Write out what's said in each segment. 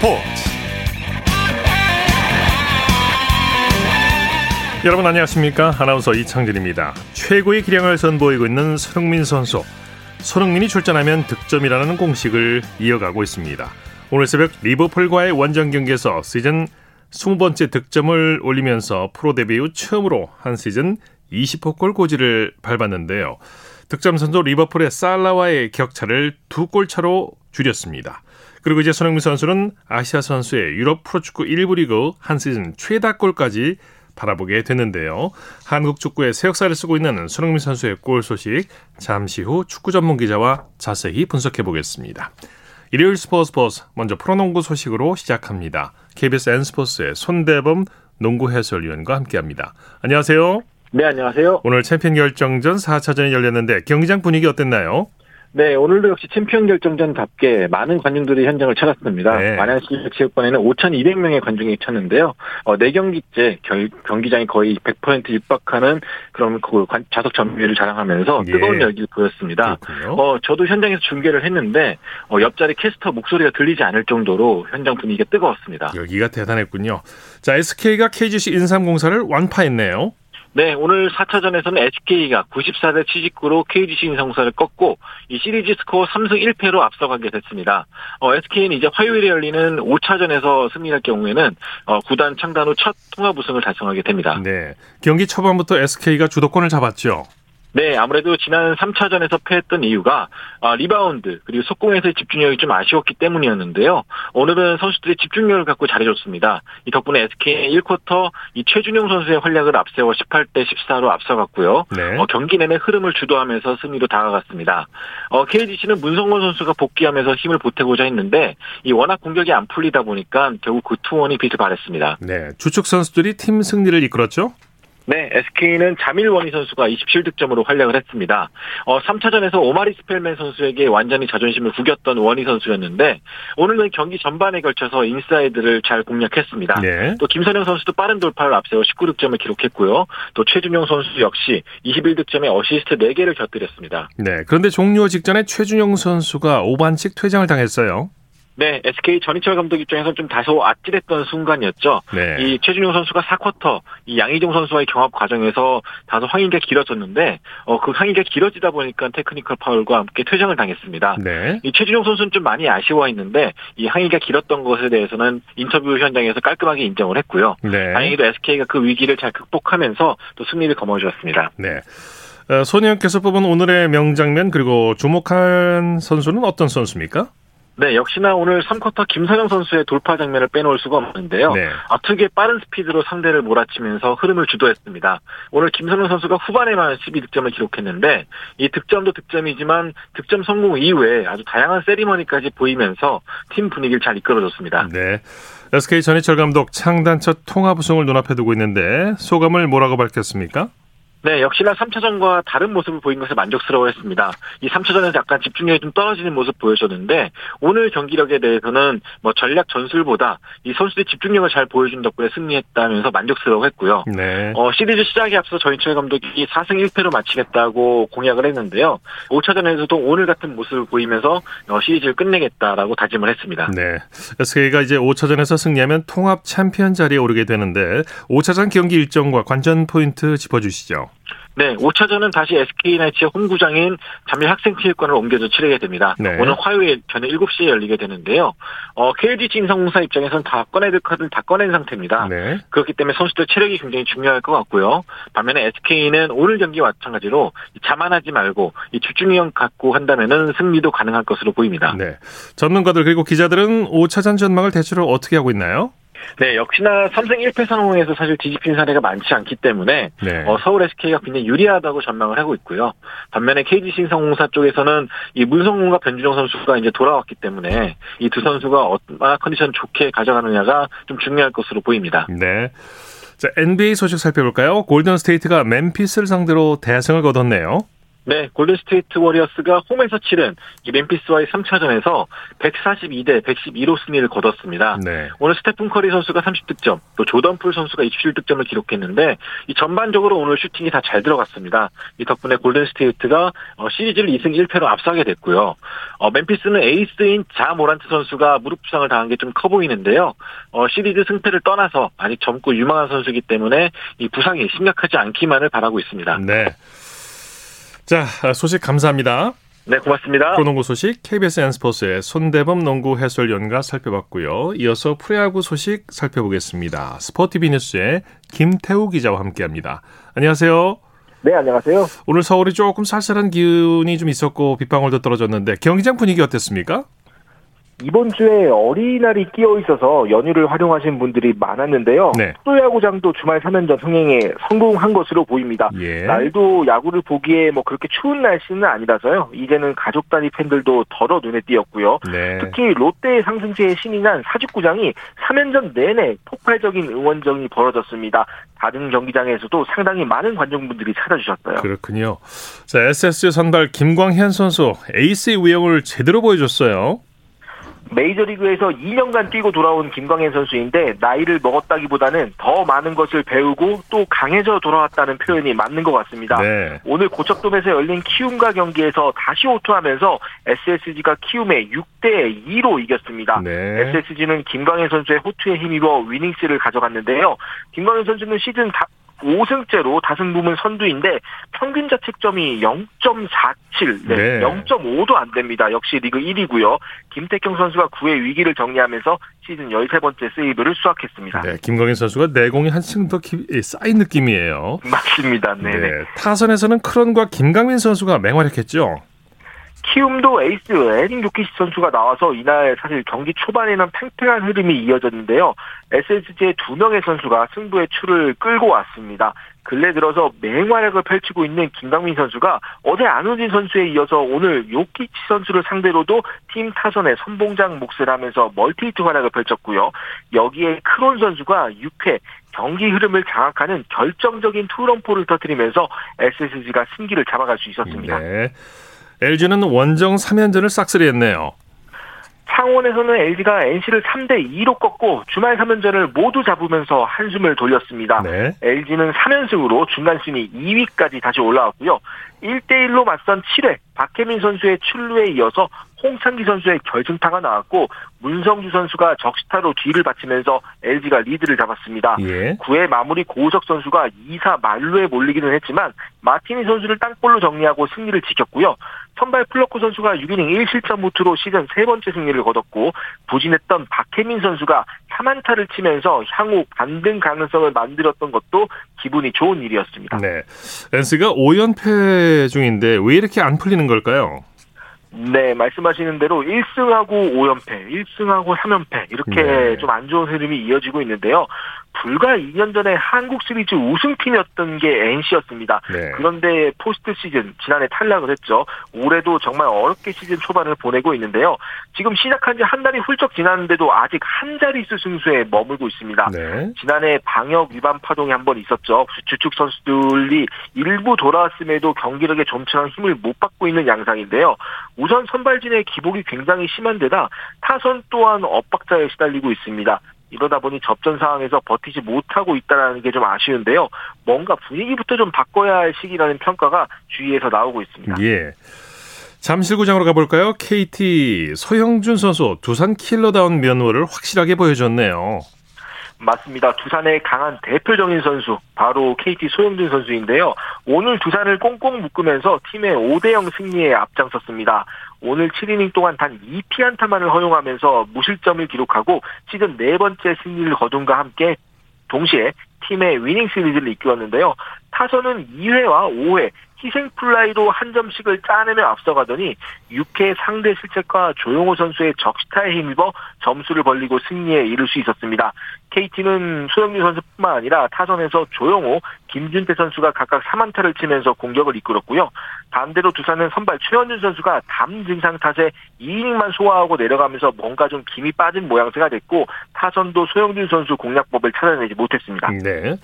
스포츠. 여러분 안녕하십니까? 아나운서 이창진입니다. 최고의 기량을 선보이고 있는 손흥민 선수. 손흥민이 출전하면 득점이라는 공식을 이어가고 있습니다. 오늘 새벽 리버풀과의 원정 경기에서 시즌 20번째 득점을 올리면서 프로 데뷔 후 처음으로 한 시즌 20호 골 고지를 밟았는데요. 득점 선수 리버풀의 살라와의 격차를 두 골 차로 줄였습니다. 그리고 이제 손흥민 선수는 아시아 선수의 유럽 프로축구 1부 리그 한 시즌 최다골까지 바라보게 됐는데요. 한국 축구의 새 역사를 쓰고 있는 손흥민 선수의 골 소식 잠시 후 축구 전문 기자와 자세히 분석해 보겠습니다. 일요일 스포츠 스포츠 먼저 프로농구 소식으로 시작합니다. KBS N스포츠의 손대범 농구 해설위원과 함께합니다. 안녕하세요. 네, 안녕하세요. 오늘 챔피언 결정전 4차전이 열렸는데 경기장 분위기 어땠나요? 네, 오늘도 역시 챔피언 결정전답게 많은 관중들이 현장을 찾았습니다. 네. 마산시체육관에는 5,200명의 관중이 찼는데요. 어, 4경기째 결, 경기장이 거의 100% 육박하는 그런 그 좌석 점유율을 자랑하면서 예. 뜨거운 열기를 보였습니다. 그렇군요. 어, 저도 현장에서 중계를 했는데 어, 옆자리 캐스터 목소리가 들리지 않을 정도로 현장 분위기가 뜨거웠습니다. 열기가 대단했군요. 자, SK가 KGC 인삼공사를 완파했네요. 네, 오늘 4차전에서는 SK가 94대 79로 KGC 인삼공사를 꺾고 이 시리즈 스코어 3승 1패로 앞서가게 됐습니다. 어, SK는 이제 화요일에 열리는 5차전에서 승리할 경우에는 어, 구단 창단 후 첫 통합 우승을 달성하게 됩니다. 네, 경기 초반부터 SK가 주도권을 잡았죠. 네, 아무래도 지난 3차전에서 패했던 이유가 아, 리바운드 그리고 속공에서의 집중력이 좀 아쉬웠기 때문이었는데요. 오늘은 선수들이 집중력을 갖고 잘해줬습니다. 이 덕분에 SK의 1쿼터 이 최준용 선수의 활약을 앞세워 18대 14로 앞서갔고요. 네. 어, 경기 내내 흐름을 주도하면서 승리로 다가갔습니다. 어, KGC는 문성곤 선수가 복귀하면서 힘을 보태고자 했는데 이 워낙 공격이 안 풀리다 보니까 결국 그 투혼이 빛을 발했습니다. 네, 주축 선수들이 팀 승리를 이끌었죠? 네, SK는 자밀 워니 선수가 27득점으로 활약을 했습니다. 어, 3차전에서 오마리 스펠맨 선수에게 완전히 자존심을 구겼던 워니 선수였는데 오늘은 경기 전반에 걸쳐서 인사이드를 잘 공략했습니다. 네. 또 김선형 선수도 빠른 돌파를 앞세워 19득점을 기록했고요. 또 최준용 선수 역시 21득점에 어시스트 4개를 곁들였습니다. 네, 그런데 종료 직전에 최준용 선수가 5반칙 퇴장을 당했어요. 네, SK 전희철 감독 입장에서는 좀 다소 아찔했던 순간이었죠. 네. 이 최준용 선수가 4쿼터 이 양희종 선수와의 경합 과정에서 다소 항의가 길어졌는데 어, 그 항의가 길어지다 보니까 테크니컬 파울과 함께 퇴장을 당했습니다. 네. 이 최준용 선수는 좀 많이 아쉬워했는데 이 항의가 길었던 것에 대해서는 인터뷰 현장에서 깔끔하게 인정을 했고요. 네. 다행히도 SK가 그 위기를 잘 극복하면서 또 승리를 거머쥐었습니다. 네. 어, 소니님께서 뽑은 오늘의 명장면 그리고 주목한 선수는 어떤 선수입니까? 네, 역시나 오늘 3쿼터 김선영 선수의 돌파 장면을 빼놓을 수가 없는데요. 네. 아, 특유의 빠른 스피드로 상대를 몰아치면서 흐름을 주도했습니다. 오늘 김선영 선수가 후반에만 12득점을 기록했는데 이 득점도 득점이지만 득점 성공 이후에 아주 다양한 세리머니까지 보이면서 팀 분위기를 잘 이끌어줬습니다. 네. SK 전희철 감독 창단 첫 통합 우승을 눈앞에 두고 있는데 소감을 뭐라고 밝혔습니까? 네, 역시나 3차전과 다른 모습을 보인 것에 만족스러워했습니다. 이 3차전에서 약간 집중력이 좀 떨어지는 모습 보여줬는데 오늘 경기력에 대해서는 뭐 전략 전술보다 이 선수들이 집중력을 잘 보여준 덕분에 승리했다면서 만족스러워했고요. 네. 어, 시리즈 시작에 앞서 전인철 감독이 4승 1패로 마치겠다고 공약을 했는데요. 5차전에서도 오늘 같은 모습을 보이면서 어, 시리즈를 끝내겠다라고 다짐을 했습니다. 네. SK가 이제 5차전에서 승리하면 통합 챔피언 자리에 오르게 되는데 5차전 경기 일정과 관전 포인트 짚어주시죠. 네, 5차전은 다시 SK나이츠의 홈구장인 잠실 학생체육관을 옮겨서 치르게 됩니다. 네. 오는 화요일 저녁 7시에 열리게 되는데요. 어, KGC 인삼공사 입장에서는 다 꺼내들 카드를 다 꺼낸 상태입니다. 네. 그렇기 때문에 선수들 체력이 굉장히 중요할 것 같고요. 반면에 SK는 오늘 경기 마찬가지로 자만하지 말고 이 집중력 갖고 한다면은 승리도 가능할 것으로 보입니다. 네. 전문가들 그리고 기자들은 5차전 전망을 대체로 어떻게 하고 있나요? 네, 역시나 3승 1패 상황에서 사실 뒤집힌 사례가 많지 않기 때문에 네. 어, 서울 SK가 굉장히 유리하다고 전망을 하고 있고요. 반면에 KG 신성공사 쪽에서는 이 문성훈과 변준영 선수가 이제 돌아왔기 때문에 이 두 선수가 얼마나 컨디션 좋게 가져가느냐가 좀 중요할 것으로 보입니다. 네. 자, NBA 소식 살펴볼까요? 골든 스테이트가 멤피스를 상대로 대승을 거뒀네요. 네, 골든스테이트 워리어스가 홈에서 치른 이 멤피스와의 3차전에서 142대 112로 승리를 거뒀습니다. 네. 오늘 스테픈 커리 선수가 30득점, 또 조던 풀 선수가 27득점을 기록했는데 이 전반적으로 오늘 슈팅이 다 잘 들어갔습니다. 이 덕분에 골든스테이트가 어, 시리즈를 2승 1패로 앞서게 됐고요. 어, 멤피스는 에이스인 자 모란트 선수가 무릎 부상을 당한 게 좀 커 보이는데요. 어, 시리즈 승패를 떠나서 아직 젊고 유망한 선수이기 때문에 이 부상이 심각하지 않기만을 바라고 있습니다. 네. 자, 소식 감사합니다. 네, 고맙습니다. 프로농구 소식 KBS N스포츠의 손대범 농구 해설위원과 살펴봤고요. 이어서 프레야구 소식 살펴보겠습니다. 스포티비 뉴스의 김태우 기자와 함께합니다. 안녕하세요. 네, 안녕하세요. 오늘 서울이 조금 쌀쌀한 기운이 좀 있었고 빗방울도 떨어졌는데 경기장 분위기 어땠습니까? 이번 주에 어린이날이 끼어 있어서 연휴를 활용하신 분들이 많았는데요. 네. 프로야구장도 주말 3연전 흥행에 성공한 것으로 보입니다. 예. 날도 야구를 보기에 뭐 그렇게 추운 날씨는 아니라서요. 이제는 가족 단위 팬들도 덜어 눈에 띄었고요. 네. 특히 롯데의 상승세에 신이 난 사직구장이 3연전 내내 폭발적인 응원정이 벌어졌습니다. 다른 경기장에서도 상당히 많은 관중분들이 찾아주셨어요. 그렇군요. 자, SSG 선발 김광현 선수 에이스의 위용을 제대로 보여줬어요. 메이저리그에서 2년간 뛰고 돌아온 김광현 선수인데 나이를 먹었다기보다는 더 많은 것을 배우고 또 강해져 돌아왔다는 표현이 맞는 것 같습니다. 네. 오늘 고척돔에서 열린 키움과 경기에서 다시 호투하면서 SSG가 키움에 6대 2로 이겼습니다. 네. SSG는 김광현 선수의 호투에 힘입어 위닝스를 가져갔는데요. 김광현 선수는 시즌 5승째로 다승 부문 선두인데 평균 자책점이 0.47, 네, 네. 0.5도 안 됩니다. 역시 리그 1위고요. 김택형 선수가 9회 위기를 정리하면서 시즌 13번째 세이브를 수확했습니다. 네, 김광현 선수가 내공이 한층 더 쌓인 느낌이에요. 맞습니다. 네, 네. 타선에서는 크론과 김강민 선수가 맹활약했죠. 키움도 에이스 에릭 요키시 선수가 나와서 이날 사실 경기 초반에는 팽팽한 흐름이 이어졌는데요. SSG의 두 명의 선수가 승부의 추를 끌고 왔습니다. 근래 들어서 맹활약을 펼치고 있는 김강민 선수가 어제 안우진 선수에 이어서 오늘 요키시 선수를 상대로도 팀 타선에 선봉장 몫을 하면서 멀티히트 활약을 펼쳤고요. 여기에 크론 선수가 6회 경기 흐름을 장악하는 결정적인 투런포를 터뜨리면서 SSG가 승기를 잡아갈 수 있었습니다. 네. LG는 원정 3연전을 싹쓸이했네요. 창원에서는 LG가 NC를 3대 2로 꺾고 주말 3연전을 모두 잡으면서 한숨을 돌렸습니다. 네. LG는 3연승으로 중간 순위 2위까지 다시 올라왔고요. 1대1로 맞선 7회 박혜민 선수의 출루에 이어서 홍창기 선수의 결승타가 나왔고 문성주 선수가 적시타로 뒤를 바치면서 LG가 리드를 잡았습니다. 예. 9회 마무리 고우석 선수가 2사 만루에 몰리기는 했지만 마티니 선수를 땅볼로 정리하고 승리를 지켰고요. 선발 플러코 선수가 6이닝 1실점 무투로 시즌 세 번째 승리를 거뒀고 부진했던 박혜민 선수가 3안타를 치면서 향후 반등 가능성을 만들었던 것도 기분이 좋은 일이었습니다. 네. NC가 5연패 중인데 왜 이렇게 안 풀리는 걸까요? 네, 말씀하시는 대로 1승하고 5연패, 1승하고 3연패 이렇게 네. 좀 안 좋은 흐름이 이어지고 있는데요. 불과 2년 전에 한국 시리즈 우승팀이었던 게 NC였습니다. 네. 그런데 포스트 시즌 지난해 탈락을 했죠. 올해도 정말 어렵게 시즌 초반을 보내고 있는데요. 지금 시작한 지 한 달이 훌쩍 지났는데도 아직 한 자릿수 승수에 머물고 있습니다. 네. 지난해 방역 위반 파동이 한 번 있었죠. 주축 선수들이 일부 돌아왔음에도 경기력에 좀처럼 힘을 못 받고 있는 양상인데요. 우선 선발진의 기복이 굉장히 심한 데다 타선 또한 엇박자에 시달리고 있습니다. 이러다 보니 접전 상황에서 버티지 못하고 있다는 게 좀 아쉬운데요. 뭔가 분위기부터 좀 바꿔야 할 시기라는 평가가 주위에서 나오고 있습니다. 예. 잠실구장으로 가볼까요? KT 소형준 선수 두산 킬러다운 면모를 확실하게 보여줬네요. 맞습니다. 두산에 강한 대표적인 선수 바로 KT 소형준 선수인데요. 오늘 두산을 꽁꽁 묶으면서 팀의 5대0 승리에 앞장섰습니다. 오늘 7이닝 동안 단 2피안타만을 허용하면서 무실점을 기록하고 시즌 네 번째 승리를 거둠과 함께 동시에 팀의 위닝 시리즈를 이끌었는데요. 타선은 2회와 5회 희생 플라이로 한 점씩을 짜내며 앞서가더니 6회 상대 실책과 조용호 선수의 적시타에 힘입어 점수를 벌리고 승리에 이를 수 있었습니다. KT는 소영민 선수뿐만 아니라 타선에서 조용호, 김준태 선수가 각각 3안타를 치면서 공격을 이끌었고요. 반대로 두산은 선발 최현준 선수가 담 증상 탓에 2이닝만 소화하고 내려가면서 뭔가 좀 김이 빠진 모양새가 됐고 타선도 소영준 선수 공략법을 찾아내지 못했습니다. 네.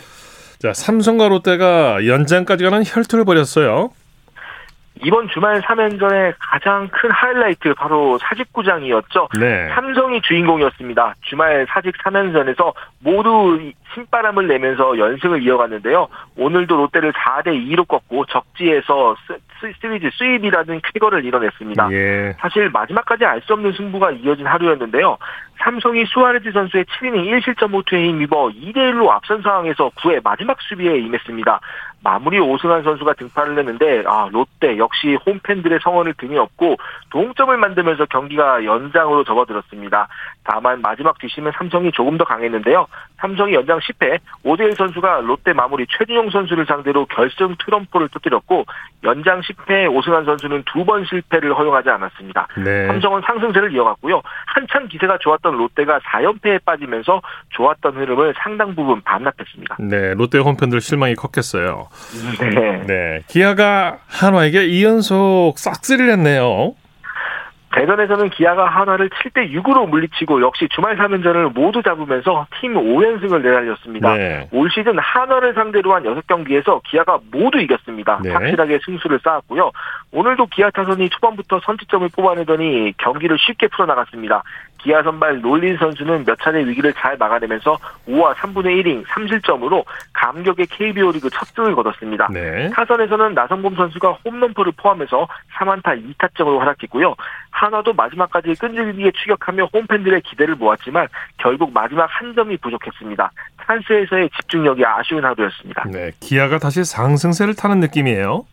자, 삼성과 롯데가 연장까지 가는 혈투를 벌였어요. 이번 주말 3연전의 가장 큰 하이라이트 바로 사직구장이었죠. 네. 삼성이 주인공이었습니다. 주말 사직 3연전에서 모두 신바람을 내면서 연승을 이어갔는데요. 오늘도 롯데를 4대 2로 꺾고 적지에서 시리즈 수입이라는 쾌거를 이뤄냈습니다. 예. 사실 마지막까지 알 수 없는 승부가 이어진 하루였는데요. 삼성이 수아레즈 선수의 7이닝 1실점 모투에 힘입어 2대1로 앞선 상황에서 9회 마지막 수비에 임했습니다. 마무리 오승환 선수가 등판을 했는데 아 롯데 역시 홈팬들의 성원을 등에 업고 동점을 만들면서 경기가 연장으로 접어들었습니다. 다만 마지막 뒷심은 삼성이 조금 더 강했는데요. 삼성이 연장 10회 오대일 선수가 롯데 마무리 최진용 선수를 상대로 결승 트럼프를 터뜨렸고 연장 10회 오승환 선수는 두 번 실패를 허용하지 않았습니다. 네. 삼성은 상승세를 이어갔고요. 한참 기세가 좋았던 롯데가 4연패에 빠지면서 좋았던 흐름을 상당 부분 반납했습니다. 네, 롯데 홈팬들 실망이 컸겠어요. 네. 네. 기아가 한화에게 2연속 싹쓸이를 했네요. 대전에서는 기아가 한화를 7대 6으로 물리치고 역시 주말 3연전을 모두 잡으면서 팀 5연승을 내달렸습니다. 네. 올 시즌 한화를 상대로 한 6경기에서 기아가 모두 이겼습니다. 네. 확실하게 승수를 쌓았고요. 오늘도 기아 타선이 초반부터 선취점을 뽑아내더니 경기를 쉽게 풀어나갔습니다. 기아 선발 놀린 선수는 몇 차례 위기를 잘 막아내면서 5와 3분의 1인 3실점으로 감격의 KBO 리그 첫 등을 거뒀습니다. 네. 타선에서는 나성범 선수가 홈런포를 포함해서 3안타 2타점으로 활약했고요. 하나도 마지막까지 끈질기게 추격하며 홈팬들의 기대를 모았지만 결국 마지막 한 점이 부족했습니다. 찬스에서의 집중력이 아쉬운 하루였습니다. 네. 기아가 다시 상승세를 타는 느낌이에요.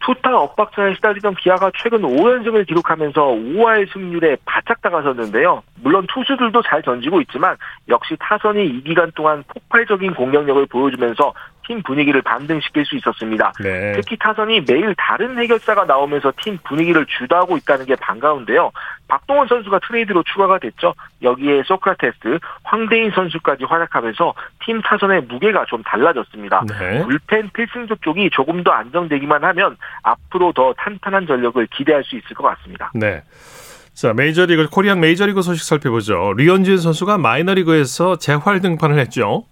투타 엇박자에 시달리던 기아가 최근 5연승을 기록하면서 5할 승률에 바짝 다가섰는데요. 물론 투수들도 잘 던지고 있지만 역시 타선이 이 기간 동안 폭발적인 공격력을 보여주면서 팀 분위기를 반등시킬 수 있었습니다. 네. 특히 타선이 매일 다른 해결사가 나오면서 팀 분위기를 주도하고 있다는 게 반가운데요. 박동원 선수가 트레이드로 추가가 됐죠. 여기에 소크라테스, 황대인 선수까지 활약하면서 팀 타선의 무게가 좀 달라졌습니다. 네. 불펜 필승조 쪽이 조금 더 안정되기만 하면 앞으로 더 탄탄한 전력을 기대할 수 있을 것 같습니다. 네. 자, 메이저리그 코리안 메이저리그 소식 살펴보죠. 류현진 선수가 마이너리그에서 재활 등판을 했죠.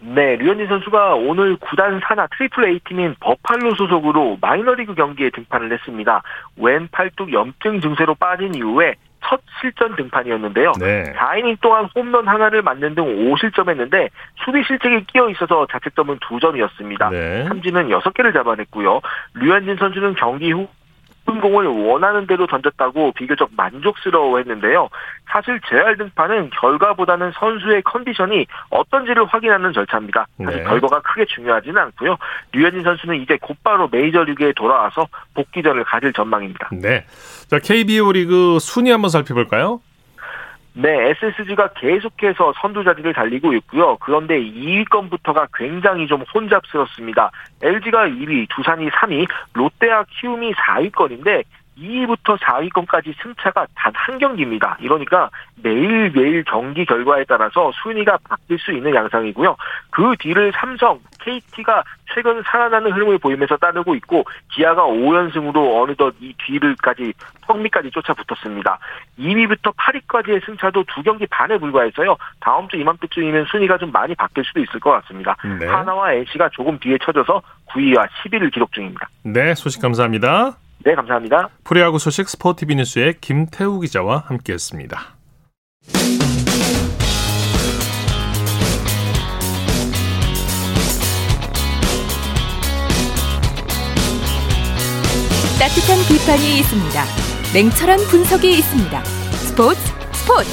네, 류현진 선수가 오늘 구단 산하 트리플 A 팀인 버팔로 소속으로 마이너리그 경기에 등판을 했습니다. 왼 팔뚝 염증 증세로 빠진 이후에 첫 실전 등판이었는데요. 네. 4이닝 동안 홈런 하나를 맞는 등 5실점했는데 수비 실책이 끼어 있어서 자책점은 2점이었습니다. 네. 삼진은 6개를 잡아냈고요. 류현진 선수는 경기 후 공을 원하는 대로 던졌다고 비교적 만족스러워했는데요. 사실 재활 등판은 결과보다는 선수의 컨디션이 어떤지를 확인하는 절차입니다. 사실 네. 결과가 크게 중요하지는 않고요. 류현진 선수는 이제 곧바로 메이저리그에 돌아와서 복귀전을 가질 전망입니다. 네. 자, KBO 리그 순위 한번 살펴볼까요? 네, SSG가 계속해서 선두 자리를 달리고 있고요. 그런데 2위권부터가 굉장히 좀 혼잡스럽습니다. LG가 2위, 두산이 3위, 롯데와 키움이 4위권인데 2위부터 4위권까지 승차가 단 한 경기입니다. 이러니까 매일매일 경기 결과에 따라서 순위가 바뀔 수 있는 양상이고요. 그 뒤를 삼성, KT가 최근 살아나는 흐름을 보이면서 따르고 있고 기아가 5연승으로 어느덧 이 뒤를까지 턱밑까지 쫓아붙었습니다. 2위부터 8위까지의 승차도 두 경기 반에 불과해서요. 다음 주 이맘때쯤이면 순위가 좀 많이 바뀔 수도 있을 것 같습니다. 네. 하나와 NC가 조금 뒤에 쳐져서 9위와 10위를 기록 중입니다. 네, 소식 감사합니다. 네, 감사합니다. 프리야구 소식 스포티비 뉴스의 김태우 기자와 함께했습니다. 따뜻한 비판이 있습니다. 냉철한 분석이 있습니다. 스포츠 스포츠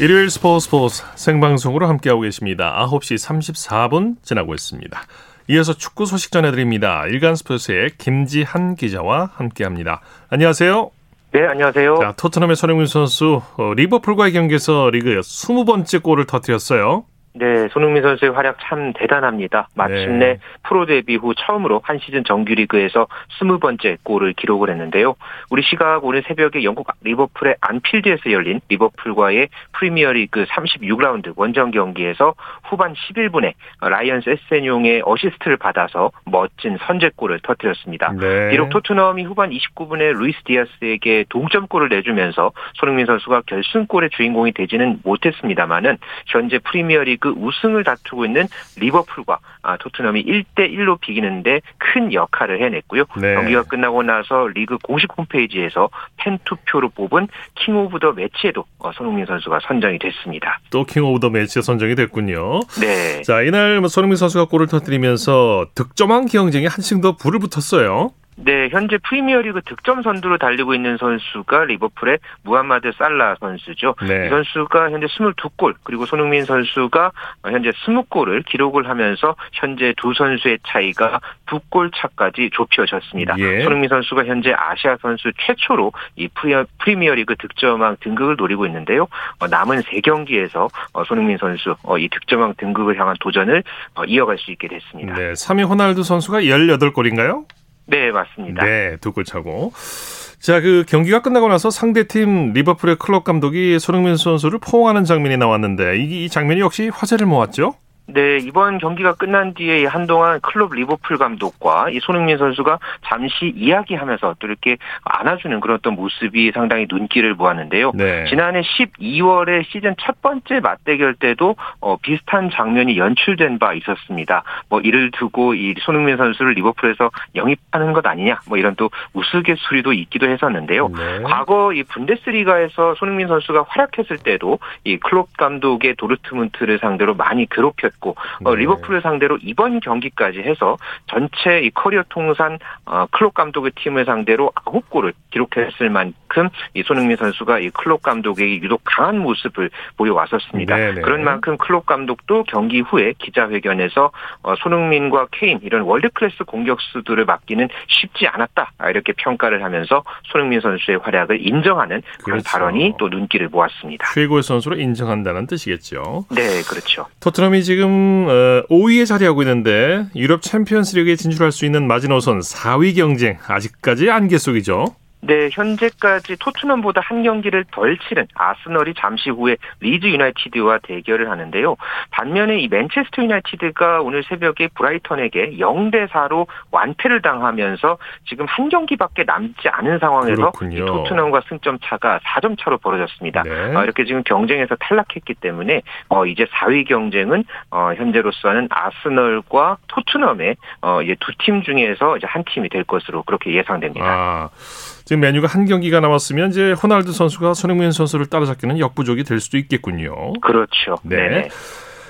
일요일 스포츠 스포츠 생방송으로 함께하고 계십니다. 9시 34분 지나고 있습니다. 이어서 축구 소식 전해드립니다. 일간 스포츠의 김지한 기자와 함께합니다. 안녕하세요. 네, 안녕하세요. 자, 토트넘의 손흥민 선수 어, 리버풀과의 경기에서 리그 20번째 골을 터뜨렸어요. 네, 손흥민 선수의 활약 참 대단합니다. 마침내 네. 프로 데뷔 후 처음으로 한 시즌 정규리그에서 20번째 골을 기록을 했는데요. 우리 시각 오늘 새벽에 영국 리버풀의 안필드에서 열린 리버풀과의 프리미어리그 36라운드 원정 경기에서 후반 11분에 라이언 세세뇽의 어시스트를 받아서 멋진 선제골을 터뜨렸습니다. 네. 비록 토트넘이 후반 29분에 루이스 디아스에게 동점골을 내주면서 손흥민 선수가 결승골의 주인공이 되지는 못했습니다만은 현재 프리미어리그 리그 우승을 다투고 있는 리버풀과 아, 토트넘이 1대 1로 비기는데 큰 역할을 해냈고요. 네. 경기가 끝나고 나서 리그 공식 홈페이지에서 팬 투표로 뽑은 King of the Match에도 어, 손흥민 선수가 선정이 됐습니다. 또 King of the Match에 선정이 됐군요. 네. 자, 이날 뭐 손흥민 선수가 골을 터뜨리면서 득점왕 경쟁에 한층 더 불을 붙었어요. 네, 현재 프리미어리그 득점 선두로 달리고 있는 선수가 리버풀의 무함마드 살라 선수죠. 네. 이 선수가 현재 22골 그리고 손흥민 선수가 현재 20골을 기록을 하면서 현재 두 선수의 차이가 두 골 차까지 좁혀졌습니다. 예. 손흥민 선수가 현재 아시아 선수 최초로 이 프리미어리그 득점왕 등극을 노리고 있는데요. 어, 남은 세 경기에서 어, 손흥민 선수 어, 이 득점왕 등극을 향한 도전을 이어갈 수 있게 됐습니다. 네, 3위 호날두 선수가 18골인가요? 네, 맞습니다. 네, 두 골 차고. 자, 그 경기가 끝나고 나서 상대팀 리버풀의 클럽 감독이 손흥민 선수를 포옹하는 장면이 나왔는데 이, 이 장면이 역시 화제를 모았죠? 네, 이번 경기가 끝난 뒤에 한동안 클럽 리버풀 감독과 이 손흥민 선수가 잠시 이야기하면서 또 이렇게 안아주는 그런 어떤 모습이 상당히 눈길을 모았는데요. 네. 지난해 12월에 시즌 첫 번째 맞대결 때도 어, 비슷한 장면이 연출된 바 있었습니다. 뭐 이를 두고 이 손흥민 선수를 리버풀에서 영입하는 것 아니냐, 뭐 이런 또 우스갯소리도 있기도 했었는데요. 네. 과거 이 분데스리가에서 손흥민 선수가 활약했을 때도 이 클롭 감독의 도르트문트를 상대로 많이 괴롭혔 했고 어, 네. 리버풀을 상대로 이번 경기까지 해서 전체 이 커리어 통산 어, 클롭 감독의 팀을 상대로 9골을 기록했을 만큼 이 손흥민 선수가 이 클롭 감독에게 유독 강한 모습을 보여왔었습니다. 네네. 네. 그런 만큼 클롭 감독도 경기 후에 기자회견에서 어, 손흥민과 케인 이런 월드 클래스 공격수들을 막기는 쉽지 않았다 이렇게 평가를 하면서 손흥민 선수의 활약을 인정하는 그런 그렇죠. 발언이 또 눈길을 모았습니다. 최고의 선수로 인정한다는 뜻이겠죠. 네, 그렇죠. 토트넘이 지금 지금 5위에 어, 자리하고 있는데 유럽 챔피언스리그에 진출할 수 있는 마지노선 4위 경쟁 아직까지 안개 속이죠. 네, 현재까지 토트넘보다 한 경기를 덜 치른 아스널이 잠시 후에 리즈 유나이티드와 대결을 하는데요. 반면에 이 맨체스터 유나이티드가 오늘 새벽에 브라이턴에게 0대 4로 완패를 당하면서 지금 한 경기밖에 남지 않은 상황에서 토트넘과 승점 차가 4점 차로 벌어졌습니다. 네. 어, 이렇게 지금 경쟁에서 탈락했기 때문에 어, 이제 4위 경쟁은 어, 현재로서는 아스널과 토트넘의 어, 이제 두 팀 중에서 이제 한 팀이 될 것으로 그렇게 예상됩니다. 아. 지금 메뉴가 한 경기가 남았으면 이제 호날두 선수가 손흥민 선수를 따라잡기는 역부족이 될 수도 있겠군요. 그렇죠. 네. 네.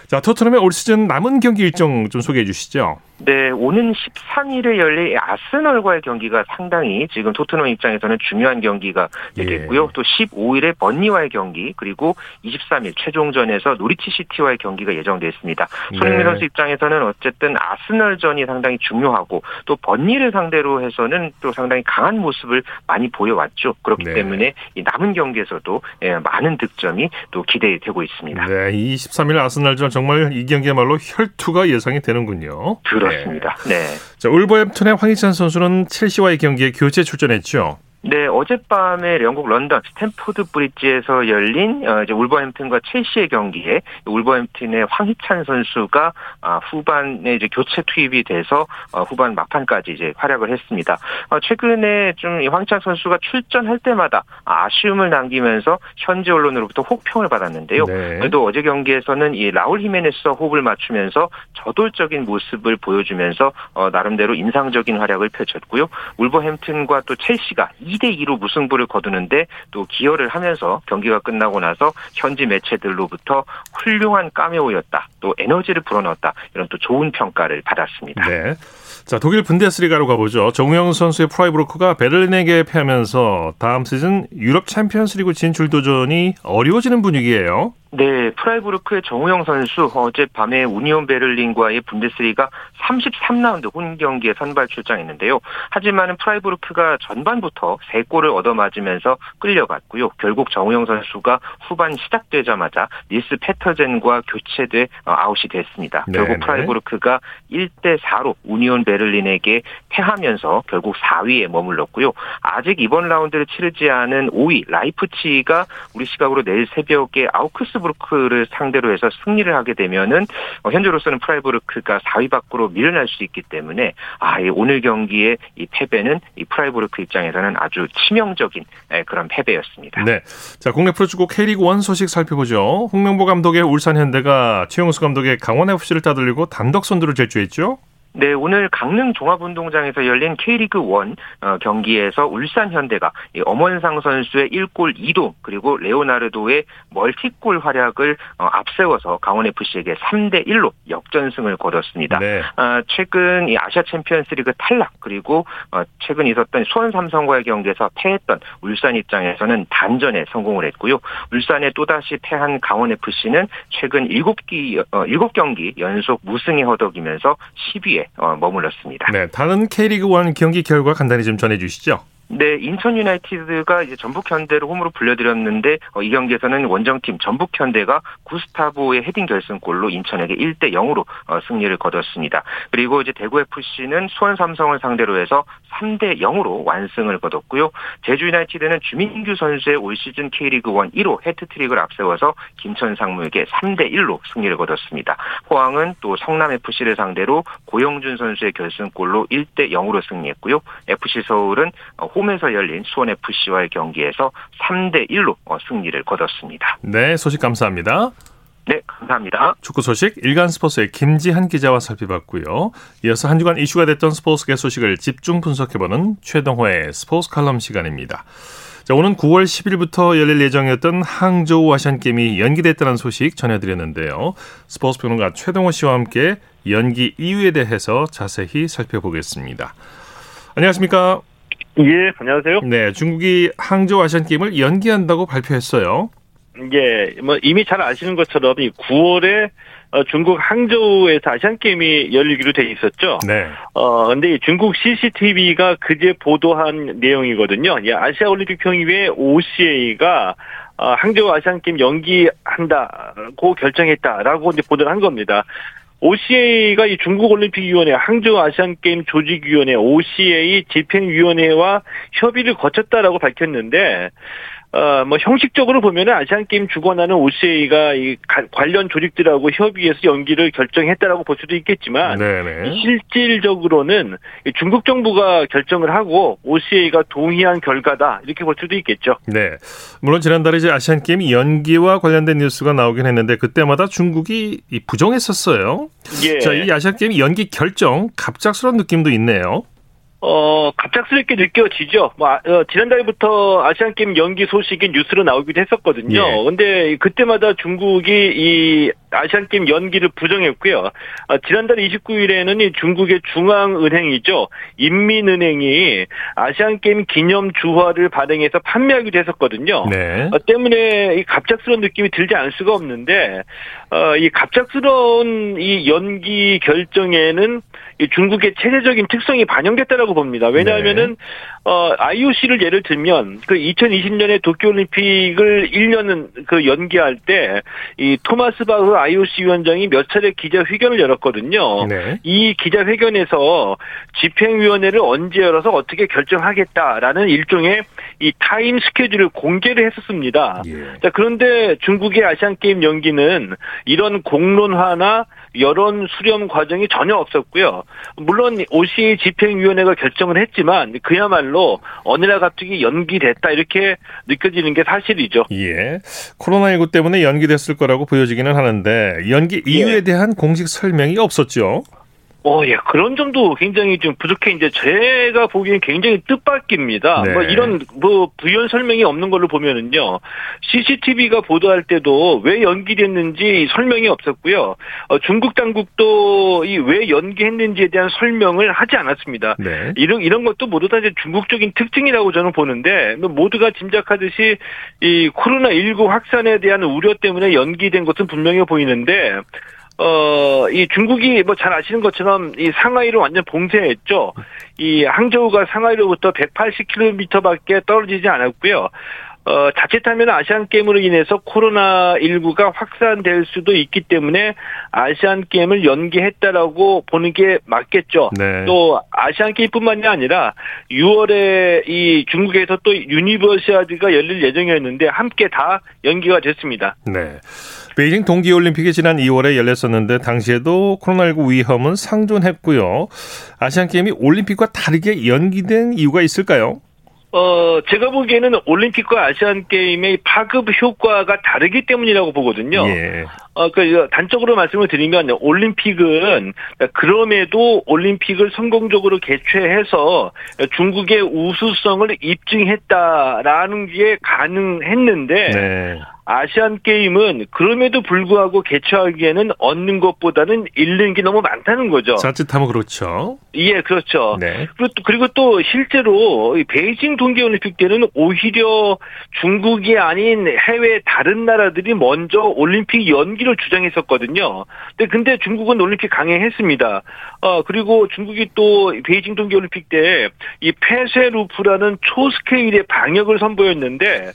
자, 토트넘의 올 시즌 남은 경기 일정 좀 소개해 주시죠. 네, 오는 13일에 열릴 아스널과의 경기가 상당히 지금 토트넘 입장에서는 중요한 경기가 되겠고요. 예. 또 15일에 번니와의 경기 그리고 23일 최종전에서 노리치 시티와의 경기가 예정되어 있습니다. 네. 손흥민 선수 입장에서는 어쨌든 아스널전이 상당히 중요하고 또 번니를 상대로 해서는 또 상당히 강한 모습을 많이 보여왔죠. 그렇기 네. 때문에 이 남은 경기에서도 예, 많은 득점이 또 기대되고 있습니다. 네, 23일 아스널전 정말 이 경기야말로 혈투가 예상이 되는군요. 그렇 습니다. 그렇습니다. 네. 네. 자, 울버햄튼의 황희찬 선수는 첼시와의 경기에 교체 출전했죠. 네, 어젯밤에 영국 런던 스탠포드 브릿지에서 열린 어, 이제 울버햄튼과 첼시의 경기에 울버햄튼의 황희찬 선수가 아, 후반에 이제 교체 투입이 돼서 어, 후반 막판까지 이제 활약을 했습니다. 어, 최근에 좀 황희찬 선수가 출전할 때마다 아쉬움을 남기면서 현지 언론으로부터 혹평을 받았는데요. 네. 그래도 어제 경기에서는 이 라울 히메네스와 호흡을 맞추면서 저돌적인 모습을 보여주면서 나름대로 인상적인 활약을 펼쳤고요. 울버햄튼과 또 첼시가 2대 2로 무승부를 거두는데 또 기여를 하면서 경기가 끝나고 나서 현지 매체들로부터 훌륭한 카메오였다. 또 에너지를 불어넣었다. 이런 또 좋은 평가를 받았습니다. 네. 자, 독일 분데스리가로 가보죠. 정우영 선수의 프라이부르크가 베를린에게 패하면서 다음 시즌 유럽 챔피언스리그 진출 도전이 어려워지는 분위기예요. 네, 프라이부르크의 정우영 선수 어젯밤에 우니온 베를린과의 분데스리가 33라운드 홈 경기에 선발 출장했는데요. 하지만 프라이부르크가 전반부터 3골을 얻어맞으면서 끌려갔고요. 결국 정우영 선수가 후반 시작되자마자 닐스 페터젠과 교체돼 어, 아웃이 됐습니다. 네네. 결국 프라이부르크가 1대 4로 우니온 베를린 에게 패하면서 결국 4위에 머물렀고요. 아직 이번 라운드를 치르지 않은 5위 라이프치히가 우리 시각으로 내일 새벽에 아우크스부르크를 상대로 해서 승리를 하게 되면은 어, 현재로서는 프라이부르크가 4위 밖으로 밀려날 수 있기 때문에 아, 이 오늘 경기의 이 패배는 이 프라이부르크 입장에서는 아주 치명적인 예, 그런 패배였습니다. 네. 자, 국내 프로축구 K리그 1 소식 살펴보죠. 홍명보 감독의 울산 현대가 최용수 감독의 강원 FC를 따돌리고 단독 선두를 질주했죠. 네, 오늘 강릉 종합운동장에서 열린 K리그 1 어, 경기에서 울산 현대가 엄원상 선수의 1골 2도움 그리고 레오나르도의 멀티골 활약을 어, 앞세워서 강원 FC에게 3대 1로 역전승을 거뒀습니다. 네. 어, 최근 이 아시아 챔피언스리그 탈락 그리고 최근 있었던 수원 삼성과의 경기에서 패했던 울산 입장에서는 단전에 성공을 했고요. 울산에 또다시 패한 강원 FC는 최근 7기 7경기 연속 무승에 허덕이면서 10위에 어, 머물렀습니다. 네, 다른 K리그 1 경기 결과 간단히 좀 전해 주시죠. 네, 인천 유나이티드가 이제 전북 현대를 홈으로 불려드렸는데 어, 이 경기에서는 원정팀 전북 현대가 구스타보의 헤딩 결승골로 인천에게 1대 0으로 어, 승리를 거뒀습니다. 그리고 이제 대구 FC는 수원 삼성을 상대로 해서 3대 0으로 완승을 거뒀고요. 제주 유나이티드는 주민규 선수의 올 시즌 K리그 1 1호 해트트릭을 앞세워서 김천 상무에게 3대 1로 승리를 거뒀습니다. 포항은 또 성남 FC를 상대로 고영준 선수의 결승골로 1대 0으로 승리했고요. FC 서울은 호 홈에서 열린 수원FC와의 경기에서 3대 1로 어, 승리를 거뒀습니다. 네, 소식 감사합니다. 네, 감사합니다. 축구 소식 일간 스포츠의 김지한 기자와 살펴봤고요. 이어서 한 주간 이슈가 됐던 스포츠계 소식을 집중 분석해보는 최동호의 스포츠 칼럼 시간입니다. 자, 오는 9월 10일부터 열릴 예정이었던 항저우 아시안 게임이 연기됐다는 소식 전해드렸는데요. 스포츠 평론가 최동호 씨와 함께 연기 이유에 대해서 자세히 살펴보겠습니다. 안녕하십니까? 예, 안녕하세요. 네, 중국이 항저우 아시안 게임을 연기한다고 발표했어요. 예, 뭐 이미 잘 아시는 것처럼 이 9월에 어, 중국 항저우에서 아시안 게임이 열리기로 돼 있었죠. 네. 어 근데 중국 CCTV가 그제 보도한 내용이거든요. 예, 아시아 올림픽 평의회 OCA가 어, 항저우 아시안 게임 연기한다고 결정했다라고 이제 보도를 한 겁니다. OCA가 이 중국올림픽위원회, 항저우 아시안게임 조직위원회, OCA 집행위원회와 협의를 거쳤다라고 밝혔는데, 어, 뭐, 형식적으로 보면은 아시안 게임 주관하는 OCA가 이 관련 조직들하고 협의해서 연기를 결정했다라고 볼 수도 있겠지만, 네네. 실질적으로는 중국 정부가 결정을 하고 OCA가 동의한 결과다. 이렇게 볼 수도 있겠죠. 네. 물론 지난달에 이제 아시안 게임 연기와 관련된 뉴스가 나오긴 했는데, 그때마다 중국이 부정했었어요. 예. 자, 이 아시안 게임 연기 결정, 갑작스러운 느낌도 있네요. 어, 갑작스럽게 느껴지죠. 뭐, 아, 어, 지난달부터 아시안게임 연기 소식이 뉴스로 나오기도 했었거든요. 예. 근데 그때마다 중국이 이 아시안게임 연기를 부정했고요. 아, 지난달 29일에는 이 중국의 중앙은행이죠. 인민은행이 아시안게임 기념 주화를 발행해서 판매하기도 했었거든요. 네. 어, 때문에 이 갑작스러운 느낌이 들지 않을 수가 없는데, 어, 이 갑작스러운 이 연기 결정에는 중국의 체제적인 특성이 반영됐다라고 봅니다. 왜냐하면은 네. 어 IOC를 예를 들면 그 2020년에 도쿄올림픽을 1년은 그 연기할 때 이 토마스 바흐 IOC 위원장이 몇 차례 기자회견을 열었거든요. 네. 이 기자회견에서 집행위원회를 언제 열어서 어떻게 결정하겠다라는 일종의 이 타임 스케줄을 공개를 했었습니다. 예. 자 그런데 중국의 아시안 게임 연기는 이런 공론화나 여론 수렴 과정이 전혀 없었고요. 물론 OCA 집행위원회가 결정을 했지만 그야말로 어느 날 갑자기 연기됐다 이렇게 느껴지는 게 사실이죠. 예. 코로나19 때문에 연기됐을 거라고 보여지기는 하는데 연기 이유에 예. 대한 공식 설명이 없었죠. 어, 예, 그런 점도 굉장히 좀 부족해. 이제 제가 보기엔 굉장히 뜻밖입니다. 네. 뭐 이런 뭐 부연 설명이 없는 걸로 보면은요. CCTV가 보도할 때도 왜 연기됐는지 설명이 없었고요. 어, 중국 당국도 이 왜 연기했는지에 대한 설명을 하지 않았습니다. 네. 이런 이런 것도 모두 다 이제 중국적인 특징이라고 저는 보는데 뭐 모두가 짐작하듯이 이 코로나 19 확산에 대한 우려 때문에 연기된 것은 분명해 보이는데 어, 이 중국이 뭐 잘 아시는 것처럼 이 상하이를 완전 봉쇄했죠. 이 항저우가 상하이로부터 180km밖에 떨어지지 않았고요. 어, 자칫하면 아시안 게임으로 인해서 코로나 19가 확산될 수도 있기 때문에 아시안 게임을 연기했다라고 보는 게 맞겠죠. 네. 또 아시안 게임뿐만이 아니라 6월에 이 중국에서 또 유니버시아드가 열릴 예정이었는데 함께 다 연기가 됐습니다. 네. 베이징 동계올림픽이 지난 2월에 열렸었는데 당시에도 코로나19 위험은 상존했고요. 아시안게임이 올림픽과 다르게 연기된 이유가 있을까요? 어, 제가 보기에는 올림픽과 아시안 게임의 파급 효과가 다르기 때문이라고 보거든요. 예. 어, 그 단적으로 말씀을 드리면 올림픽은 그럼에도 올림픽을 성공적으로 개최해서 중국의 우수성을 입증했다라는 게 가능했는데 네. 아시안 게임은 그럼에도 불구하고 개최하기에는 얻는 것보다는 잃는 게 너무 많다는 거죠. 자칫하면 그렇죠. 예, 그렇죠. 네. 그리고 또, 그리고 또 실제로 이 베이징 동계올림픽 때는 오히려 중국이 아닌 해외 다른 나라들이 먼저 올림픽 연기를 주장했었거든요. 근데 근데 중국은 올림픽 강행했습니다. 어 그리고 중국이 또 베이징 동계올림픽 때 이 폐쇄 루프라는 초스케일의 방역을 선보였는데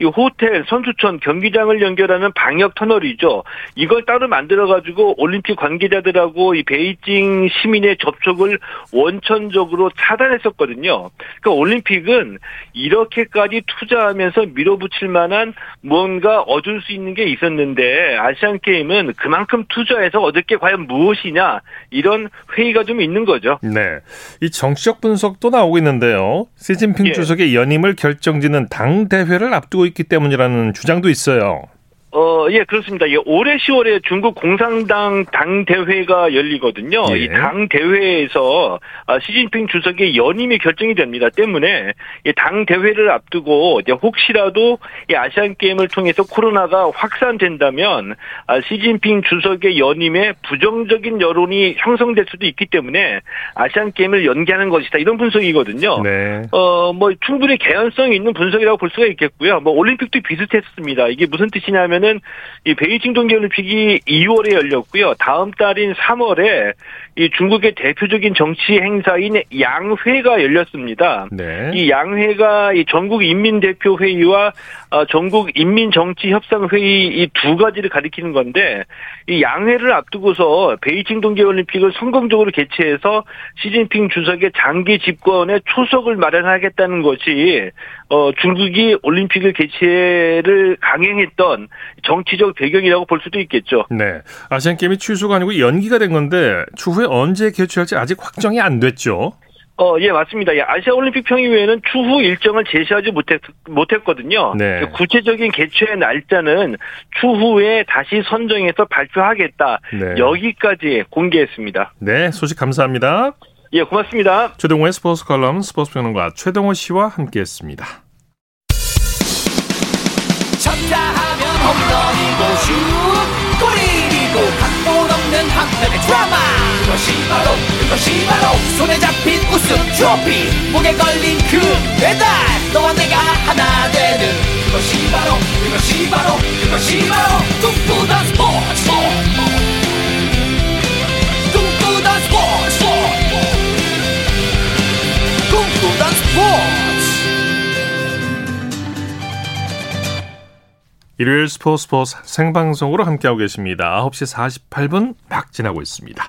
이 호텔, 선수촌, 경기장을 연결하는 방역 터널이죠. 이걸 따로 만들어 가지고 올림픽 관계자들하고 이 베이징 시민의 접촉을 원천적으로 차단했었거든요. 그러니까 올림픽은 이렇게까지 투자하면서 밀어붙일 만한 뭔가 얻을 수 있는 게 있었는데 아시안 게임은 그만큼 투자해서 얻을 게 과연 무엇이냐 이런 회의가 좀 있는 거죠. 네. 이 정치적 분석도 나오고 있는데요. 시진핑 예. 주석의 연임을 결정짓는 당 대회를 앞두고 있기 때문이라는 주장도 있 어요. 어, 예, 그렇습니다. 예, 올해 10월에 중국 공산당 당대회가 열리거든요. 예. 이 당대회에서 아, 시진핑 주석의 연임이 결정이 됩니다. 때문에 이 당대회를 앞두고 이제 혹시라도 이 아시안게임을 통해서 코로나가 확산된다면 아, 시진핑 주석의 연임에 부정적인 여론이 형성될 수도 있기 때문에 아시안게임을 연기하는 것이다. 이런 분석이거든요. 네. 어, 뭐, 충분히 개연성이 있는 분석이라고 볼 수가 있겠고요. 뭐, 올림픽도 비슷했습니다. 이게 무슨 뜻이냐면 은, 이 베이징 동계올림픽이 2월에 열렸고요. 다음 달인 3월에 이 중국의 대표적인 정치 행사인 양회가 열렸습니다. 네. 이 양회가 이 전국 인민대표회의와 어, 전국 인민정치협상회의 이 두 가지를 가리키는 건데 이 양회를 앞두고서 베이징 동계올림픽을 성공적으로 개최해서 시진핑 주석의 장기 집권에 초석을 마련하겠다는 것이 어, 중국이 올림픽을 개최를 강행했던 정치적 배경이라고 볼 수도 있겠죠. 네. 아시안 게임이 취소가 아니고 연기가 된 건데 추후에 언제 개최할지 아직 확정이 안 됐죠. 어, 예, 맞습니다. 예, 아시아 올림픽 평의회는 추후 일정을 제시하지 못했, 못했거든요. 네. 구체적인 개최 날짜는 추후에 다시 선정해서 발표하겠다. 네. 여기까지 공개했습니다. 네, 소식 감사합니다. 예, 고맙습니다. 최동호의 스포츠 칼럼 스포츠 평론가 최동호 씨와 함께했습니다. 쳤다 하면 홈런이고 슛 골이고 각본 없는 한편의 드라마 그것이 바로 그것이 바로 손에 잡힌 우승 트로피 목에 걸린 그 배달 너와 내가 하나 되는 그것이 바로 그것이 바로 그것이 바로 꿈꾸던 스포츠 꿈꾸던 스포츠 일요일 스포츠 스포츠 생방송으로 함께하고 계십니다. 9시 48분 막 지나고 있습니다.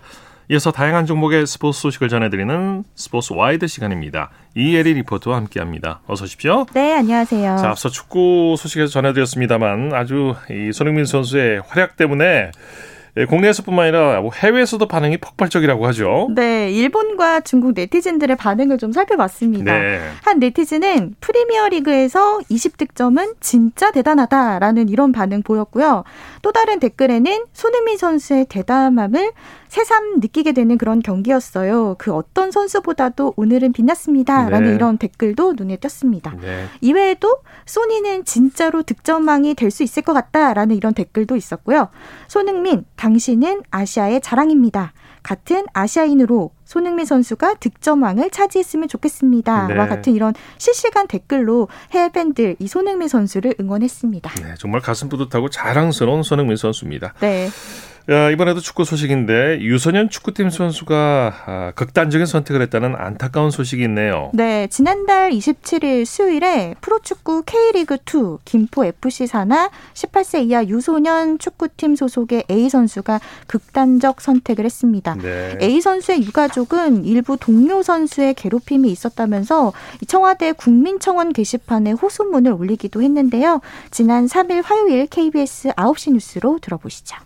이어서 다양한 종목의 스포츠 소식을 전해드리는 스포츠 와이드 시간입니다. 이혜리 리포터와 함께합니다. 어서 오십시오. 네, 안녕하세요. 자, 앞서 축구 소식에서 전해드렸습니다만 아주 이 손흥민 선수의 활약 때문에 예, 국내에서뿐만 아니라 뭐 해외에서도 반응이 폭발적이라고 하죠. 네, 일본과 중국 네티즌들의 반응을 좀 살펴봤습니다. 네. 한 네티즌은 프리미어 리그에서 20득점은 진짜 대단하다라는 이런 반응 보였고요. 또 다른 댓글에는 손흥민 선수의 대담함을 새삼 느끼게 되는 그런 경기였어요. 그 어떤 선수보다도 오늘은 빛났습니다라는 네. 이런 댓글도 눈에 띄었습니다. 네. 이외에도 소니는 진짜로 득점왕이 될 수 있을 것 같다라는 이런 댓글도 있었고요. 손흥민, 당신은 아시아의 자랑입니다. 같은 아시아인으로 손흥민 선수가 득점왕을 차지했으면 좋겠습니다. 네. 와 같은 이런 실시간 댓글로 해외 팬들 이 손흥민 선수를 응원했습니다. 네, 정말 가슴 뿌듯하고 자랑스러운 손흥민 선수입니다. 네. 야, 이번에도 축구 소식인데 유소년 축구팀 선수가 아, 극단적인 선택을 했다는 안타까운 소식이 있네요. 네, 지난달 27일 수요일에 프로축구 K리그 2 김포 FC 산하 18세 이하 유소년 축구팀 소속의 A 선수가 극단적 선택을 했습니다. 네. A 선수의 유가족 은 일부 동료 선수의 괴롭힘이 있었다면서 청와대 국민청원 게시판에 호소문을 올리기도 했는데요. 지난 3일 화요일 KBS 9시 뉴스로 들어보시죠.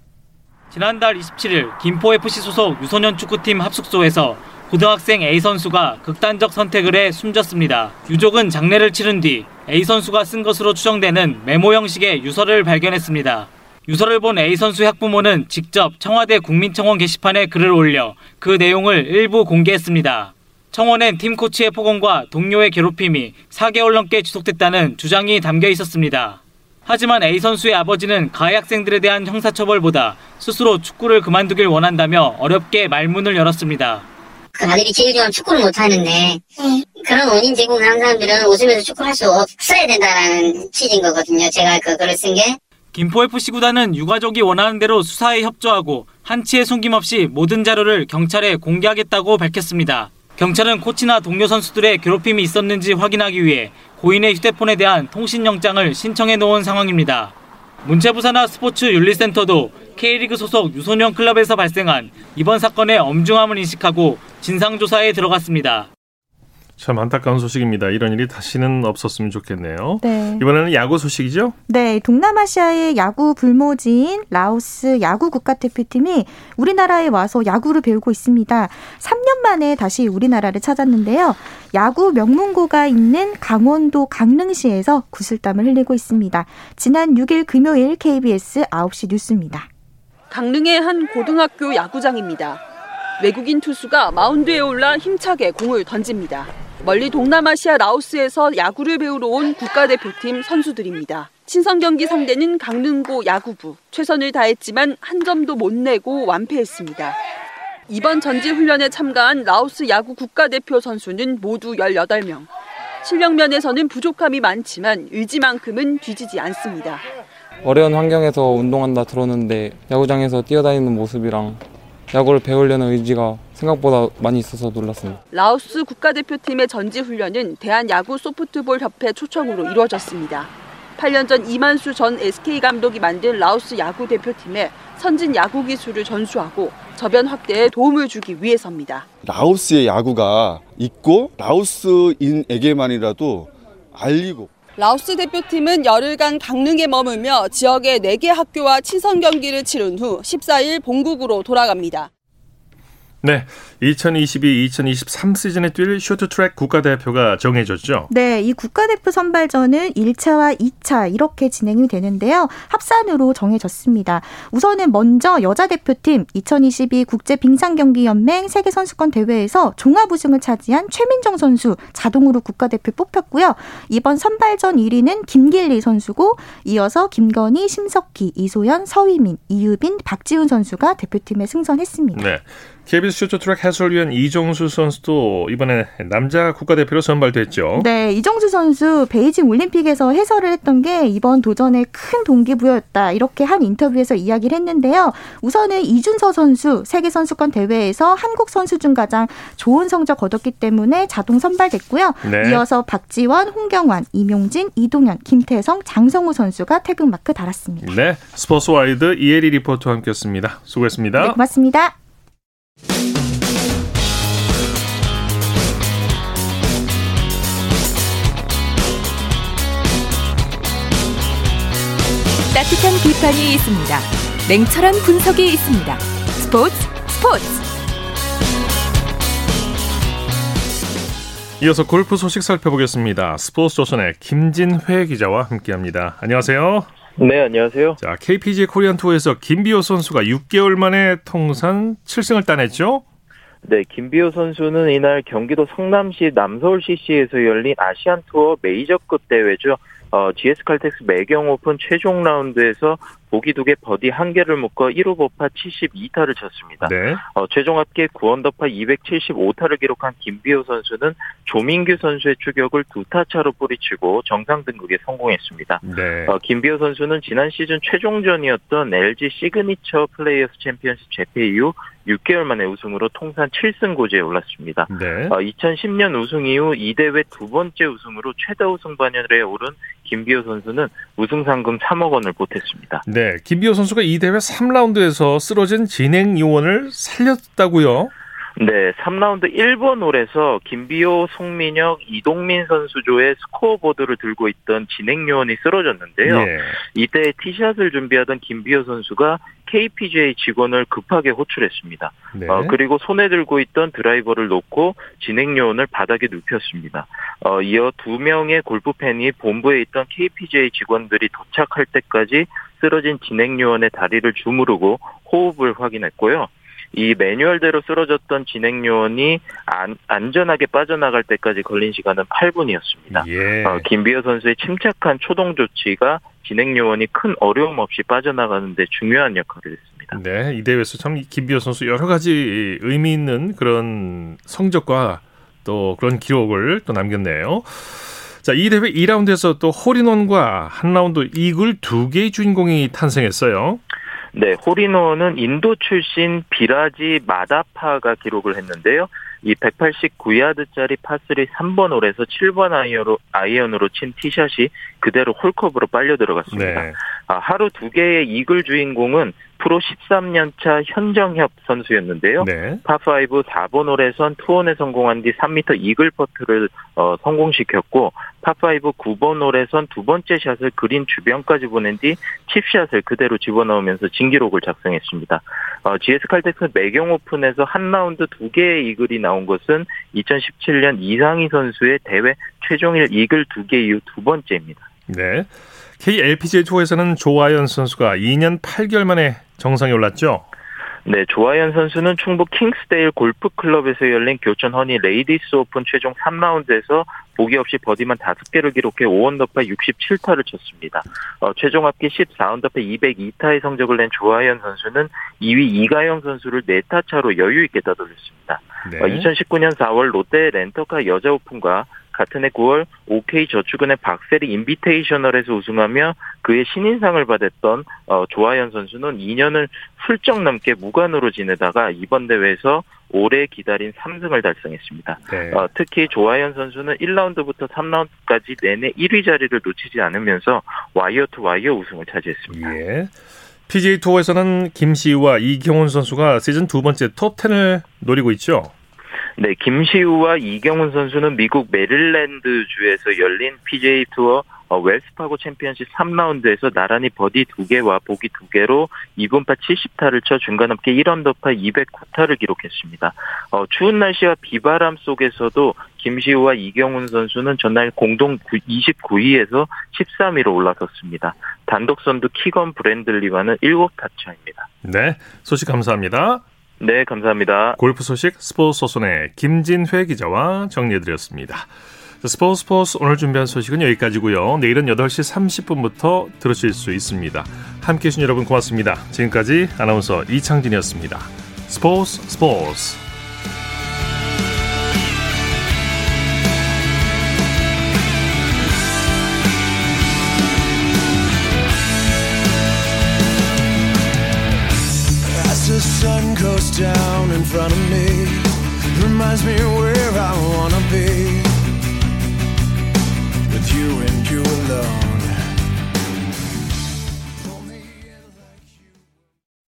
지난달 27일 김포FC 소속 유소년 축구팀 합숙소에서 고등학생 A 선수가 극단적 선택을 해 숨졌습니다. 유족은 장례를 치른 뒤 A 선수가 쓴 것으로 추정되는 메모 형식의 유서를 발견했습니다. 유서를 본 A 선수의 학부모는 직접 청와대 국민청원 게시판에 글을 올려 그 내용을 일부 공개했습니다. 청원엔 팀 코치의 폭언과 동료의 괴롭힘이 4개월 넘게 지속됐다는 주장이 담겨 있었습니다. 하지만 A 선수의 아버지는 가해 학생들에 대한 형사처벌보다 스스로 축구를 그만두길 원한다며 어렵게 말문을 열었습니다. 그 아들이 제일 좋아하는 축구를 못하는데 그런 원인 제공하는 사람들은 웃으면서 축구할 수 없어야 된다는 취지인 거거든요. 제가 그 글을 쓴 게. 김포FC 구단은 유가족이 원하는 대로 수사에 협조하고 한치의 숨김없이 모든 자료를 경찰에 공개하겠다고 밝혔습니다. 경찰은 코치나 동료 선수들의 괴롭힘이 있었는지 확인하기 위해 고인의 휴대폰에 대한 통신영장을 신청해 놓은 상황입니다. 문체부사나 스포츠 윤리센터도 K리그 소속 유소년 클럽에서 발생한 이번 사건의 엄중함을 인식하고 진상조사에 들어갔습니다. 참 안타까운 소식입니다. 이런 일이 다시는 없었으면 좋겠네요. 네. 이번에는 야구 소식이죠? 네, 동남아시아의 야구 불모지인 라오스 야구 국가대표팀이 우리나라에 와서 야구를 배우고 있습니다. 3년 만에 다시 우리나라를 찾았는데요. 야구 명문고가 있는 강원도 강릉시에서 구슬땀을 흘리고 있습니다. 지난 6일 금요일 KBS 9시 뉴스입니다. 강릉의 한 고등학교 야구장입니다. 외국인 투수가 마운드에 올라 힘차게 공을 던집니다. 멀리 동남아시아 라오스에서 야구를 배우러 온 국가대표팀 선수들입니다. 친선 경기 상대는 강릉고 야구부. 최선을 다했지만 한 점도 못 내고 완패했습니다. 이번 전지 훈련에 참가한 라오스 야구 국가대표 선수는 모두 18명. 실력 면에서는 부족함이 많지만 의지만큼은 뒤지지 않습니다. 어려운 환경에서 운동한다 들었는데 야구장에서 뛰어다니는 모습이랑 야구를 배우려는 의지가 생각보다 많이 있어서 놀랐습니다. 라오스 국가대표팀의 전지 훈련은 대한야구 소프트볼 협회 초청으로 이루어졌습니다. 8년 전 이만수 전 SK 감독이 만든 라오스 야구 대표팀에 선진 야구 기술을 전수하고 저변 확대에 도움을 주기 위해서입니다. 라오스의 야구가 있고 라오스인에게만이라도 알리고 라오스 대표팀은 열흘간 강릉에 머물며 지역의 4개 학교와 친선 경기를 치른 후 14일 본국으로 돌아갑니다. 네, 2022-2023 시즌에 뛸 쇼트트랙 국가대표가 정해졌죠. 네, 이 국가대표 선발전은 1차와 2차 이렇게 진행이 되는데요. 합산으로 정해졌습니다. 우선은 먼저 여자 대표팀 2022 국제 빙상경기연맹 세계 선수권 대회에서 종합 우승을 차지한 최민정 선수 자동으로 국가대표 뽑혔고요. 이번 선발전 1위는 김길리 선수고 이어서 김건희, 심석희, 이소연, 서휘민, 이유빈, 박지훈 선수가 대표팀에 승선했습니다. 네. KBS 쇼트트랙 해설위원 이정수 선수도 이번에 남자 국가대표로 선발됐죠. 네, 이정수 선수 베이징 올림픽에서 해설을 했던 게 이번 도전에 큰 동기부여였다. 이렇게 한 인터뷰에서 이야기를 했는데요. 우선은 이준서 선수 세계 선수권 대회에서 한국 선수 중 가장 좋은 성적 거뒀기 때문에 자동 선발됐고요. 네. 이어서 박지원, 홍경환, 이명진, 이동현, 김태성, 장성우 선수가 태극 마크 달았습니다. 네, 스포츠와이드 이혜리 리포터와 함께했습니다. 수고했습니다. 네, 고맙습니다. 따뜻한 비판이 있습니다. 냉철한 분석이 있습니다. 스포츠 스포츠 이어서 골프 소식 살펴보겠습니다. 스포츠 조선의 김진회 기자와 함께합니다. 안녕하세요. 네, 안녕하세요. 자, KPG 코리안 투어에서 김비호 선수가 6개월 만에 통산 7승을 따냈죠? 네, 김비호 선수는 이날 경기도 성남시 남서울 CC에서 열린 아시안 투어 메이저급 대회죠. 어, GS 칼텍스 매경 오픈 최종 라운드에서 보기 2개, 버디 1개를 묶어 1오버파 72타를 쳤습니다. 네. 어, 최종 합계 9언더파 275타를 기록한 김비오 선수는 조민규 선수의 추격을 두 타 차로 뿌리치고 정상 등극에 성공했습니다. 네. 어, 김비오 선수는 지난 시즌 최종전이었던 LG 시그니처 플레이어스 챔피언십 제패 이후 6개월 만에 우승으로 통산 7승 고지에 올랐습니다. 네. 어, 2010년 우승 이후 이 대회 두 번째 우승으로 최다 우승 반열에 오른 김비호 선수는 우승 상금 3억 원을 보탰습니다. 네. 김비호 선수가 이 대회 3라운드에서 쓰러진 진행 요원을 살렸다고요? 네, 3라운드 1번 홀에서 김비호, 송민혁, 이동민 선수조의 스코어보드를 들고 있던 진행 요원이 쓰러졌는데요. 예. 이때 티샷을 준비하던 김비호 선수가 KPGA 직원을 급하게 호출했습니다. 네. 어, 그리고 손에 들고 있던 드라이버를 놓고 진행 요원을 바닥에 눕혔습니다. 어, 이어 두 명의 골프 팬이 본부에 있던 KPGA 직원들이 도착할 때까지 쓰러진 진행 요원의 다리를 주무르고 호흡을 확인했고요. 이 매뉴얼대로 쓰러졌던 진행 요원이 안, 안전하게 빠져나갈 때까지 걸린 시간은 8분이었습니다. 예. 어, 김비호 선수의 침착한 초동 조치가 진행 요원이 큰 어려움 없이 빠져나가는데 중요한 역할을 했습니다. 네, 이 대회에서 참 김비호 선수 여러 가지 의미 있는 그런 성적과 또 그런 기록을 또 남겼네요. 자, 이 대회 2라운드에서 또 홀인원과 한 라운드 이글 두 개의 주인공이 탄생했어요. 네, 홀인원은 인도 출신 비라지 마다파가 기록을 했는데요. 이 189야드짜리 파3 3번 홀에서 7번 아이언으로, 아이언으로 친 티샷이 그대로 홀컵으로 빨려 들어갔습니다. 네. 아, 하루 두 개의 이글 주인공은 프로 13년차 현정협 선수였는데요. 네. 파5 4번 홀에선 투온에 성공한 뒤 3m 이글 퍼트를 어, 성공시켰고 파5 9번 홀에선 두 번째 샷을 그린 주변까지 보낸 뒤 칩샷을 그대로 집어넣으면서 진기록을 작성했습니다. 어, GS 칼텍스 매경 오픈에서 한 라운드 두 개의 이글이 나온 것은 2017년 이상희 선수의 대회 최종일 이글 두 개 이후 두 번째입니다. 네. KLPGA 투어에서는 조아연 선수가 2년 8개월 만에 정상에 올랐죠. 네, 조아연 선수는 충북 킹스데일 골프클럽에서 열린 교촌 허니 레이디스 오픈 최종 3라운드에서 보기 없이 버디만 5개를 기록해 5언더파 67타를 쳤습니다. 어, 최종 합계 14언더파 202타의 성적을 낸 조아연 선수는 2위 이가영 선수를 4타 차로 여유 있게 따돌렸습니다. 네. 어, 2019년 4월 롯데 렌터카 여자 오픈과 같은 해 9월 OK 저축은행 박세리 인비테이셔널에서 우승하며 그해 신인상을 받았던 어, 조아연 선수는 2년을 훌쩍 넘게 무관으로 지내다가 이번 대회에서 오래 기다린 3승을 달성했습니다. 네. 어, 특히 조아연 선수는 1라운드부터 3라운드까지 내내 1위 자리를 놓치지 않으면서 와이어 투 와이어 우승을 차지했습니다. 예. PGA 투어에서는 김시우와 이경훈 선수가 시즌 두 번째 톱 10을 노리고 있죠. 네, 김시우와 이경훈 선수는 미국 메릴랜드 주에서 열린 PGA 투어 어, 웰스파고 챔피언십 3라운드에서 나란히 버디 2개와 보기 2개로 2분파 70타를 쳐 중간 합계 1언더파 209타를 기록했습니다. 어, 추운 날씨와 비바람 속에서도 김시우와 이경훈 선수는 전날 공동 29위에서 13위로 올라섰습니다. 단독 선두 키건 브랜들리와는 7타 차입니다. 네. 소식 감사합니다. 네, 감사합니다. 골프 소식 스포츠 소손의 김진회 기자와 정리해드렸습니다. 스포츠 스포츠 오늘 준비한 소식은 여기까지고요. 내일은 8시 30분부터 들으실 수 있습니다. 함께해 주신 여러분 고맙습니다. 지금까지 아나운서 이창진이었습니다. 스포츠 스포츠 front of me, reminds me